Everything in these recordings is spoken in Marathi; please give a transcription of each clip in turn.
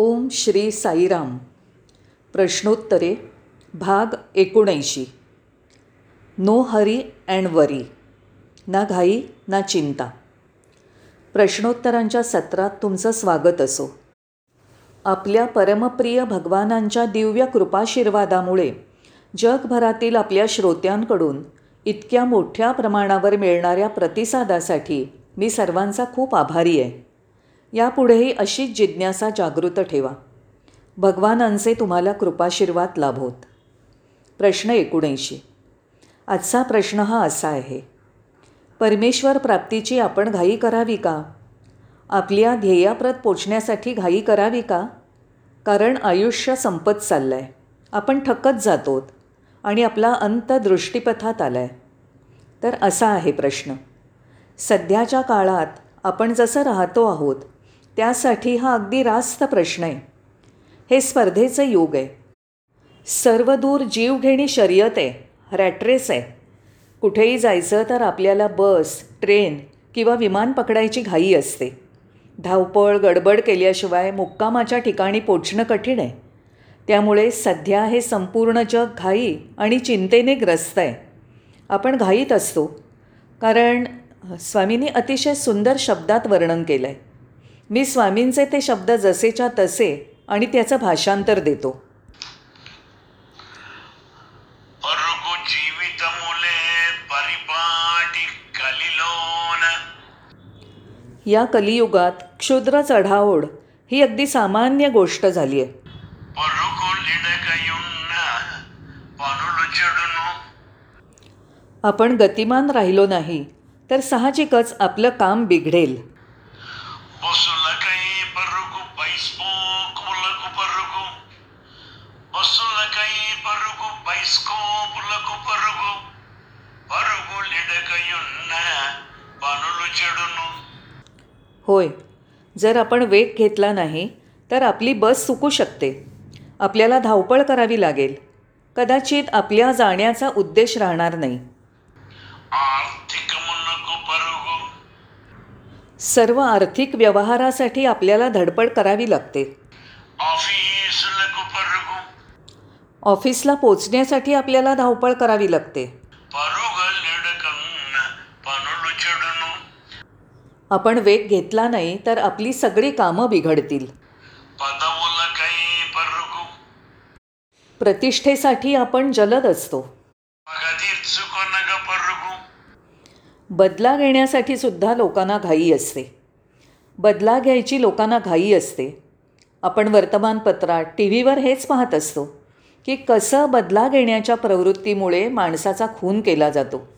ओम श्री साईराम. प्रश्नोत्तरे भाग एकोणऐंशी. नो हरी अँड वरी ना घाई ना चिंता. प्रश्नोत्तरांच्या सत्रात तुमचं स्वागत असो. आपल्या परमप्रिय भगवानांच्या दिव्य कृपाशीर्वादामुळे जगभरातील आपल्या श्रोत्यांकडून इतक्या मोठ्या प्रमाणावर मिळणाऱ्या प्रतिसादासाठी मी सर्वांचा खूप आभारी आहे. यापुढेही अशीच जिज्ञासा जागृत ठेवा. भगवानांचे तुम्हाला कृपाशीर्वाद लाभोत. प्रश्न एकोणऐंशी. आजचा प्रश्न हा असा आहे. परमेश्वर प्राप्तीची आपण घाई करावी का? आपल्या ध्येयाप्रत पोचण्यासाठी घाई करावी का? कारण आयुष्य संपत चाललं आहे आपण थकत जातोत आणि आपला अंत दृष्टीपथात आला आहे तर असा आहे प्रश्न. सध्याच्या काळात आपण जसं राहतो आहोत त्यासाठी हा अगदी रास्त प्रश्न आहे. हे स्पर्धेचं युग आहे. सर्वदूर जीवघेणी शर्यत आहे. रॅट्रेस आहे. कुठेही जायचं तर आपल्याला बस ट्रेन किंवा विमान पकडायची घाई असते. धावपळ गडबड केल्याशिवाय मुक्कामाच्या ठिकाणी पोचणं कठीण आहे. त्यामुळे सध्या हे संपूर्ण जग घाई आणि चिंतेने ग्रस्त आहे. आपण घाईत असतो. कारण स्वामींनी अतिशय सुंदर शब्दात वर्णन केलं आहे मी स्वामींचे ते शब्द जसेच्या तसे आणि त्याचं भाषांतर देतो. या कलियुगात क्षुद्र चढाओढ ही अगदी सामान्य गोष्ट झाली आहे आपण गतिमान राहिलो नाही तर साहजिकच आपलं काम बिघडेल. లిడకయున్న పనులు చెడును होय जर आपण वेग घेतला नाही तर आपली बस चुकू शकते आपल्याला धावपळ करावी लागेल कदाचित आपल्या जाण्याचा उद्देश राहणार नाही ఆర్థికమునకు పరుగు सर्व आर्थिक व्यवहारासाठी आपल्याला धडपड करावी लागते ఆఫీసులకు పరుగు ऑफिसला पोचण्यासाठी आपल्याला धावपळ करावी लागते आपण वेग घेतला नाही तर आपली सगळी कामं बिघडतील. प्रतिष्ठेसाठी आपण जलद असतो. बदला घेण्यासाठी सुद्धा लोकांना घाई असते. बदला घ्यायची लोकांना घाई असते. आपण वर्तमानपत्रात टी व्हीवर हेच पाहत असतो की कसं बदला घेण्याच्या प्रवृत्तीमुळे माणसाचा खून केला जातो.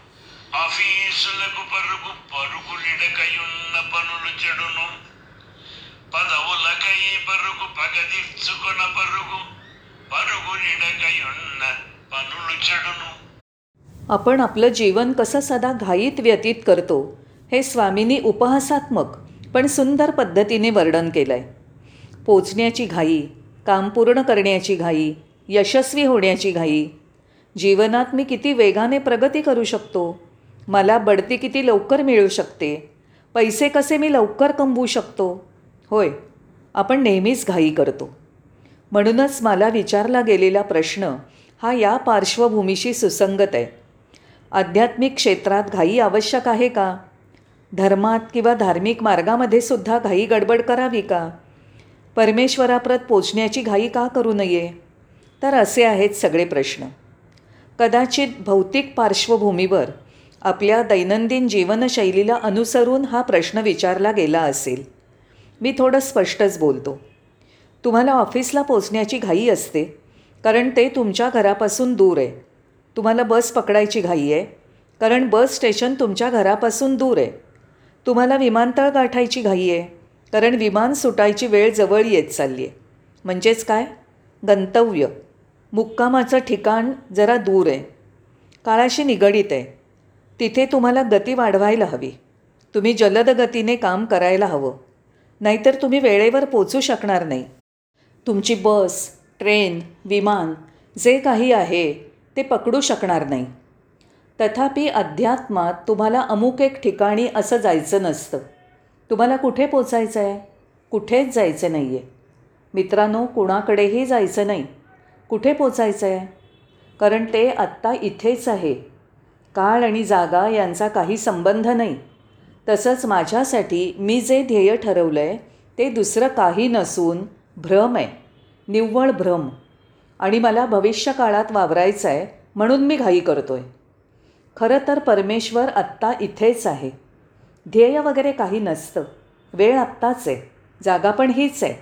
ఆఫీసులకు పరుగు పరుగులిడకయున్న పనులు చెడును పదవులకై పరుగు పగదీర్చుకొన పరుగు పరుగులిడకయున్న పనులు చెడును आपण आपलं जीवन कसं सदा घाईत व्यतीत करतो हे स्वामींनी उपहासात्मक पण सुंदर पद्धतीने वर्णन केलं आहे पोचण्याची घाई काम पूर्ण करण्याची घाई यशस्वी होण्याची घाई जीवनात मी किती वेगाने प्रगती करू शकतो मला बढती किती लवकर मिळू शकते? पैसे कसे मी लवकर कमवू शकतो? होय आपण नेहमीच घाई करतो. म्हणूनच मला विचारला गेलेला प्रश्न हा या पार्श्वभूमीशी सुसंगत आहे. आध्यात्मिक क्षेत्रात घाई आवश्यक आहे का? धर्मात किंवा धार्मिक मार्गामध्ये सुद्धा घाई गडबड करावी का? परमेश्वराप्रत पोचण्याची घाई का करू नये? तर असे आहेत सगळे प्रश्न. कदाचित भौतिक पार्श्वभूमीवर आपल्या दैनंदिन जीवनशैलीला अनुसरून हा प्रश्न विचारला गेला असेल. मी थोडं स्पष्टच बोलतो. तुम्हाला ऑफिसला पोचण्याची घाई असते कारण ते तुमच्या घरापासून दूर आहे. तुम्हाला बस पकडायची घाई आहे कारण बस स्टेशन तुमच्या घरापासून दूर आहे. तुम्हाला विमानतळ गाठायची घाई आहे कारण विमान सुटायची वेळ जवळ येत चालली आहे. म्हणजेच काय? गंतव्य. मुक्कामाचं ठिकाण जरा दूर आहे. काळाशी निगडीत आहे. तिथे तुम्हाला गती वाढवायला हवी. तुम्ही जलद गतीने काम करायला हवं. नाहीतर तुम्ही वेळेवर पोचू शकणार नाही. तुमची बस ट्रेन विमान जे काही आहे ते पकडू शकणार नाही. तथापि अध्यात्मात तुम्हाला अमुक एक ठिकाणी असं जायचं नसतं. तुम्हाला कुठे पोचायचं आहे कुठेच जायचं नाही आहे मित्रांनो कुणाकडेही जायचं नाही. कुठे पोचायचं आहे कारण ते आत्ता इथेच आहे. काळ आणि जागा यांचा काही संबंध नाही. तसंच माझ्यासाठी मी जे ध्येय ठरवलं आहे ते दुसरं काही नसून भ्रम आहे. निव्वळ भ्रम. आणि मला भविष्यकाळात वावरायचं आहे म्हणून मी घाई करतो आहे खरं तर परमेश्वर आत्ता इथेच आहे. ध्येय वगैरे काही नसतं. वेळ आत्ताच आहे. जागा पण हीच आहे.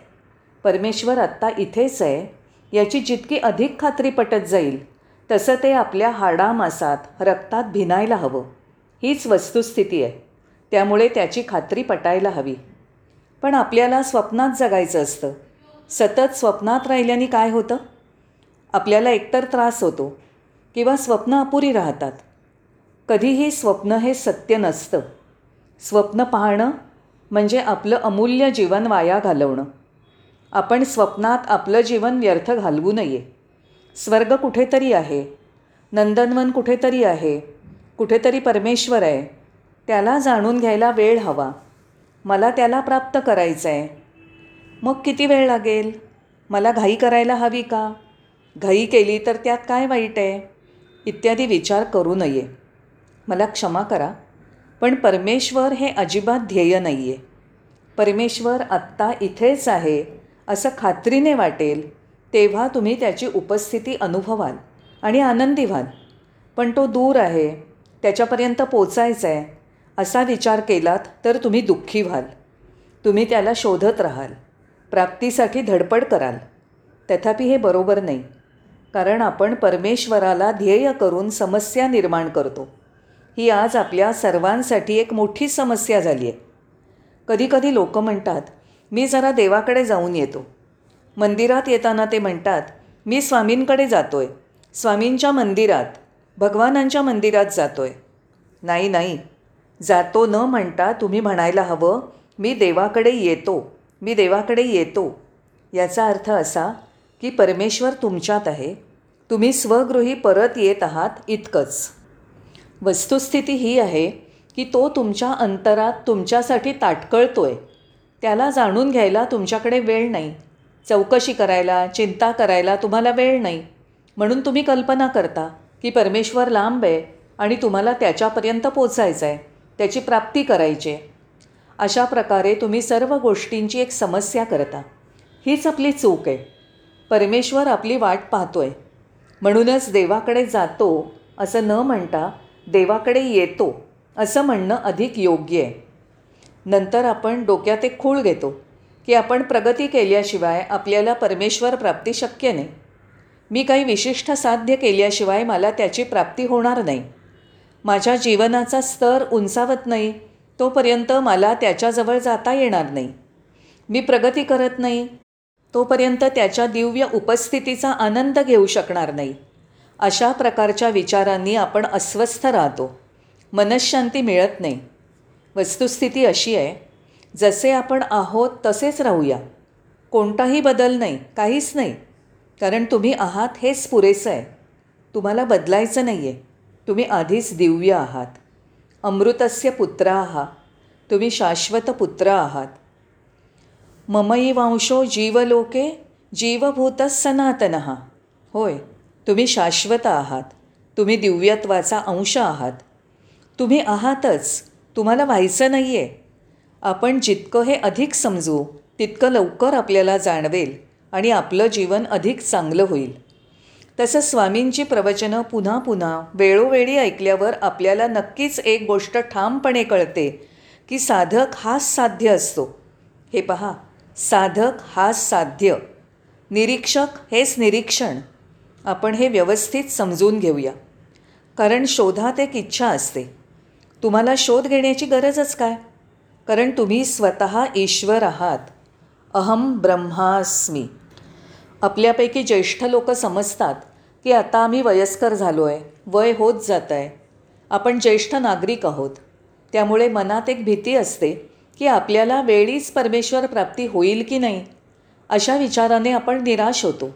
परमेश्वर आत्ता इथेच आहे. याची जितकी अधिक खात्री पटत जाईल तसं ते आपल्या हाडामासात रक्तात भिनायला हवं. हीच वस्तुस्थिती आहे. त्यामुळे त्याची खात्री पटायला हवी. पण आपल्याला स्वप्नात जगायचं असतं. सतत स्वप्नात राहिल्याने काय होतं? आपल्याला एकतर त्रास होतो किंवा स्वप्न अपुरी राहतात. कधीही स्वप्न हे सत्य नसतं. स्वप्न पाहणं म्हणजे आपलं अमूल्य जीवन वाया घालवणं. आपण स्वप्नात आपलं जीवन व्यर्थ घालवू नये. स्वर्ग कुठेतरी आहे. नंदनवन कुठेतरी आहे. कुठेतरी परमेश्वर आहे. त्याला जाणून घ्यायला वेळ हवा. मला त्याला प्राप्त करायचं आहे मग किती वेळ लागेल? मला घाई करायला हवी का? घाई केली तर त्यात काय वाईट आहे? इत्यादी विचार करू नये. मला क्षमा करा. पण परमेश्वर हे अजिबात ध्येय नाही आहे परमेश्वर आत्ता इथेच आहे असं खात्रीने वाटेल. तेव्हा तुम्ही त्याची उपस्थिती अनुभवाल आणि आनंदी व्हाल पण तो दूर आहे त्याच्यापर्यंत पोचायचं आहे असा विचार केलात तर तुम्ही दुःखी व्हाल. तुम्ही त्याला शोधत राहाल प्राप्तीसाठी धडपड कराल. तथापि हे बरोबर नाही कारण आपण परमेश्वराला ध्येय करून समस्या निर्माण करतो. ही आज आपल्या सर्वांसाठी एक मोठी समस्या झाली आहे कधीकधी लोक म्हणतात मी जरा देवाकडे जाऊन येतो. मंदिरात येताना ते म्हणतात मी स्वामींकडे जातो आहे स्वामींच्या मंदिरात भगवानांच्या मंदिरात जातो आहे नाही नाही. जातो न म्हणता तुम्ही म्हणायला हवं मी देवाकडे येतो. मी देवाकडे येतो. याचा अर्थ असा की परमेश्वर तुमच्यात आहे. तुम्ही स्वगृही परत येत आहात इतकंच. वस्तुस्थिती ही आहे की तो तुमच्या अंतरात तुमच्यासाठी ताटकळतो आहे त्याला जाणून घ्यायला तुमच्याकडे वेळ नाही. चौकशी करायला चिंता करायला तुम्हाला वेळ नाही. म्हणून तुम्ही कल्पना करता की परमेश्वर लांब आहे आणि तुम्हाला त्याच्यापर्यंत पोचायचं आहे त्याची प्राप्ती करायची आहे. अशा प्रकारे तुम्ही सर्व गोष्टींची एक समस्या करता. हीच आपली चूक आहे. परमेश्वर आपली वाट पाहतो आहे म्हणूनच देवाकडे जातो असं न म्हणता देवाकडे येतो असं म्हणणं अधिक योग्य आहे. नंतर आपण डोक्यात एक खूळ घेतो. की आपण प्रगती केल्याशिवाय आपल्याला परमेश्वर प्राप्ती शक्य नाही. मी काही विशिष्ट साध्य केल्याशिवाय मला त्याची प्राप्ती होणार नाही. माझ्या जीवनाचा स्तर उंचावत नाही तोपर्यंत मला त्याच्याजवळ जाता येणार नाही. मी प्रगती करत नाही तोपर्यंत त्याच्या दिव्य उपस्थितीचा आनंद घेऊ शकणार नाही. अशा प्रकारच्या विचारांनी आपण अस्वस्थ राहतो. मनशांती मिळत नाही. वस्तुस्थिती अशी आहे जसे आपण आहोत तसेच राहूया. कोणताही बदल नाही काहीच नाही. कारण तुम्ही आहात हेच पुरेसं आहे. तुम्हाला बदलायचं नाही आहे तुम्ही आधीच दिव्य आहात. अमृतस्य पुत्र आहात तुम्ही शाश्वत पुत्र आहात. ममई वांशो जीवलोके जीवभूत सनातन. होय तुम्ही शाश्वत आहात. तुम्ही दिव्यत्वाचा अंश आहात. तुम्ही आहातच. तुम्हाला व्हायचं नाही आहे आपण जितकं हे अधिक समजू तितकं लवकर आपल्याला जाणवेल आणि आपलं जीवन अधिक चांगलं होईल. तसं स्वामींची प्रवचनं पुन्हा पुन्हा वेळोवेळी ऐकल्यावर आपल्याला नक्कीच एक गोष्ट ठामपणे कळते की साधक हाच साध्य असतो. हे पहा साधक हाच साध्य. निरीक्षक हेच निरीक्षण. आपण हे व्यवस्थित समजून घेऊया. कारण शोधात एक इच्छा असते. तुम्हाला शोध घेण्याची गरजच काय? कारण तुम्ही स्वतः ईश्वर आहात. अहम ब्रह्मास्मी. आपल्यापैकी ज्येष्ठ लोक समजतात की आता आम्ही वयस्कर झालो आहे वय होत जात आहे आपण ज्येष्ठ नागरिक आहोत. त्यामुळे मनात एक भीती असते की आपल्याला वेळीच परमेश्वर प्राप्ती होईल की नाही? अशा विचाराने आपण निराश होतो.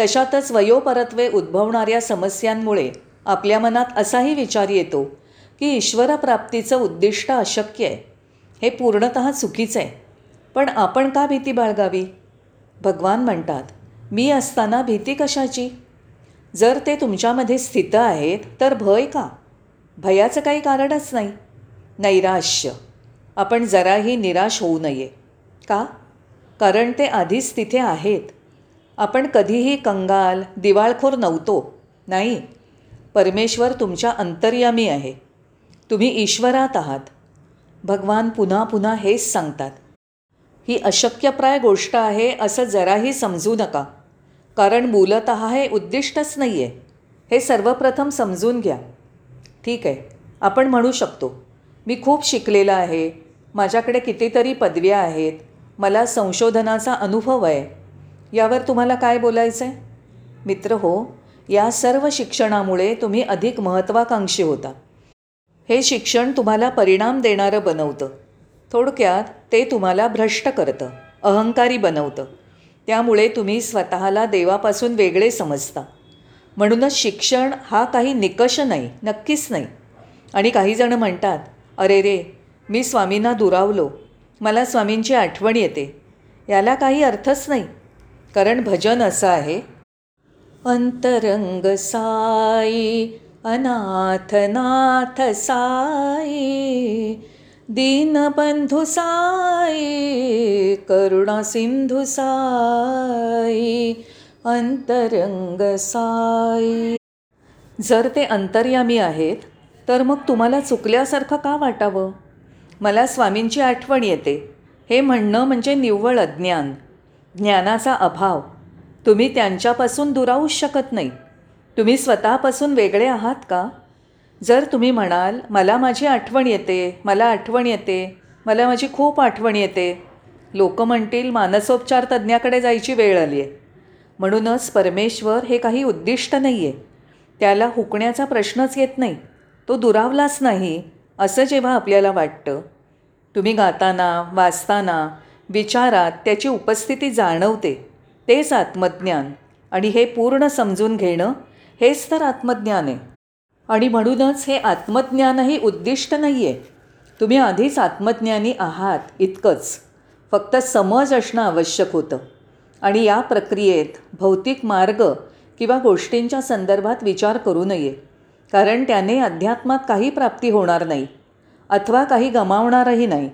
तशातच वयोपरत्वे उद्भवणाऱ्या समस्यांमुळे आपल्या मनात असाही विचार येतो की ईश्वरप्राप्तीचं उद्दिष्ट अशक्य आहे. हे पूर्णत चुकीचं आहे. पण आपण का भीती बाळगावी? भगवान म्हणतात मी असताना भीती कशाची? जर ते तुमच्यामध्ये स्थित आहेत तर भय का? भयाचं काही कारणच नाही. नैराश्य. आपण जराही निराश होऊ नये. का? कारण ते आधीच तिथे आहेत. आपण कधीही कंगाल दिवाळखोर नव्हतो नाही. परमेश्वर तुमच्या अंतर्यामी आहे. तुम्ही ईश्वरात आहात. भगवान पुन्हा पुन्हा हेच सांगतात. ही अशक्यप्राय गोष्ट आहे असं जराही समजू नका. कारण मूलत हे उद्दिष्टच नाही आहे हे सर्वप्रथम समजून घ्या. ठीक आहे आपण म्हणू शकतो मी खूप शिकलेला आहे माझ्याकडे कितीतरी पदव्या आहेत मला संशोधनाचा अनुभव आहे. यावर तुम्हाला काय बोलायचं आहे मित्र हो या सर्व शिक्षणामुळे तुम्ही अधिक महत्त्वाकांक्षी होता. हे शिक्षण तुम्हाला परिणाम देणारं बनवतं. थोडक्यात ते तुम्हाला भ्रष्ट करतं अहंकारी बनवतं. त्यामुळे तुम्ही स्वतःला देवापासून वेगळे समजता. म्हणूनच शिक्षण हा काही निकष नाही नक्कीच नाही. आणि काही जण म्हणतात अरे रे मी स्वामींना दुरावलो. मला स्वामींची आठवण येते. याला काही अर्थच नाही. कारण भजन असं आहे अंतरंग साई अनाथनाथ साई दीनबंधु साई करुणा सिंधु साई अंतरंग साई जर ते अंतर्यामी आहेत तर मग तुम्हाला चुकल्यासारखं का वाटावं? मला स्वामींची आठवण येते. हे म्हणणं म्हणजे निव्वळ अज्ञान. ज्ञानाचा अभाव. तुम्ही त्यांच्यापासून दुरावूच शकत नाही. तुम्ही स्वतःपासून वेगळे आहात का? जर तुम्ही म्हणाल मला माझी आठवण येते मला आठवण येते मला माझी खूप आठवण येते. लोक म्हणतील मानसोपचार तज्ज्ञाकडे जायची वेळ आली आहे म्हणूनच परमेश्वर हे काही उद्दिष्ट नाही आहे त्याला हुकण्याचा प्रश्नच येत नाही. तो दुरावलाच नाही असं जेव्हा आपल्याला वाटतं. तुम्ही गाताना वाचताना विचारात त्याची उपस्थिती जाणवते. तेच आत्मज्ञान. आणि हे पूर्ण समजून घेणं हेच तर आत्मज्ञान आहे. आणि म्हणूनच हे आत्मज्ञानही उद्दिष्ट नाही आहे तुम्ही आधीच आत्मज्ञानी आहात इतकंच. फक्त समज असणं आवश्यक होतं. आणि या प्रक्रियेत भौतिक मार्ग किंवा गोष्टींच्या संदर्भात विचार करू नये. कारण त्याने अध्यात्मात काही प्राप्ती होणार नाही अथवा काही गमावणारही नाही.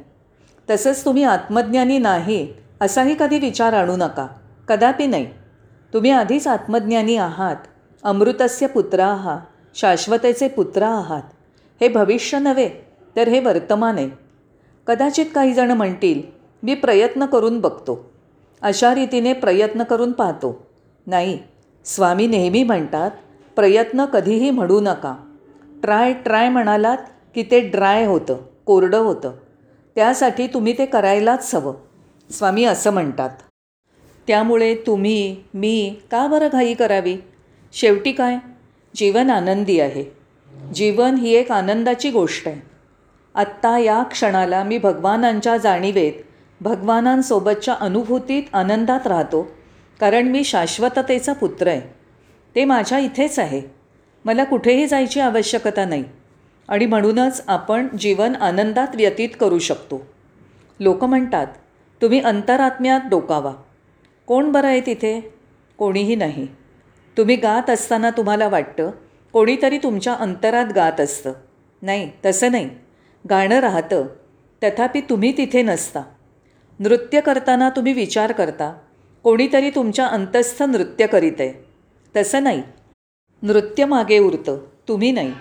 तसंच तुम्ही आत्मज्ञानी नाही असाही कधी विचार आणू नका. कदापि नाही. तुम्ही आधीच आत्मज्ञानी आहात अमृतस्य पुत्र आहात शाश्वतेचे पुत्र आहात. हे भविष्य नव्हे तर हे वर्तमान आहे. कदाचित काही जण म्हणतील मी प्रयत्न करून बघतो. अशा रीतीने प्रयत्न करून पाहतो. नाही स्वामी नेहमी म्हणतात प्रयत्न कधीही म्हणू नका. ट्राय ट्राय म्हणालात की ते ड्राय होतं कोरडं होतं. त्यासाठी तुम्ही ते करायलाच हवं. स्वामी असं म्हणतात. त्यामुळे तुम्ही मी का बरं घाई करावी? शेवटी काय? जीवन आनंदी आहे. जीवन ही एक आनंदाची गोष्ट आहे. आत्ता या क्षणाला मी भगवानांच्या जाणीवेत भगवानांसोबतच्या अनुभूतीत आनंदात राहतो कारण मी शाश्वततेचा पुत्र आहे. ते माझ्या इथेच आहे. मला कुठेही जायची आवश्यकता नाही. आणि म्हणूनच आपण जीवन आनंदात व्यतीत करू शकतो. लोक म्हणतात तुम्ही अंतरात्म्यात डोकावा. कोण बरं आहे तिथे? कोणीही नाही. तुम्ही गात असताना तुम्हाला वाटतं कोणीतरी तुमच्या अंतरात गात असतं. नाही तसं नाही. गाणं राहतं. तथापि तुम्ही तिथे नसता. नृत्य करताना तुम्ही विचार करता. कोणीतरी तुमच्या अंतस्थ नृत्य करीत आहे तसं नाही. नृत्य मागे उरतं. तुम्ही नाही.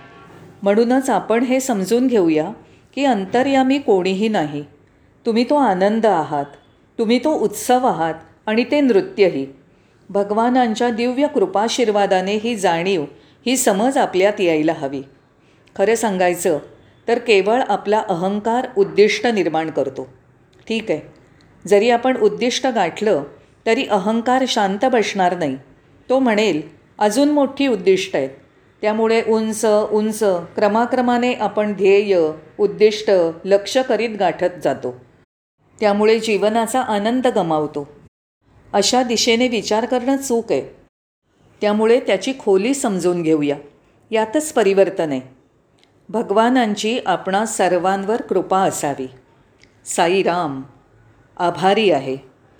म्हणूनच आपण हे समजून घेऊया की अंतर्यामी कोणीही नाही. तुम्ही तो आनंद आहात. तुम्ही तो उत्सव आहात आणि ते नृत्यही. भगवानांच्या दिव्य कृपाशीर्वादाने ही जाणीव ही समज आपल्यात यायला हवी. खरं सांगायचं तर केवळ आपला अहंकार उद्दिष्ट निर्माण करतो. ठीक आहे. जरी आपण उद्दिष्ट गाठलं तरी अहंकार शांत बसणार नाही. तो म्हणेल अजून मोठी उद्दिष्ट आहेत. त्यामुळे उंच उंच क्रमाक्रमाने आपण ध्येय उद्दिष्ट लक्ष करीत गाठत जातो. त्यामुळे जीवनाचा आनंद गमावतो. अशा दिशेने विचार करणं चूक आहे. त्यामुळे त्याची खोली समजून घेऊया. यातच परिवर्तन आहे. भगवानांची आपणा सर्वांवर कृपा असावी. साईराम आभारी आहे.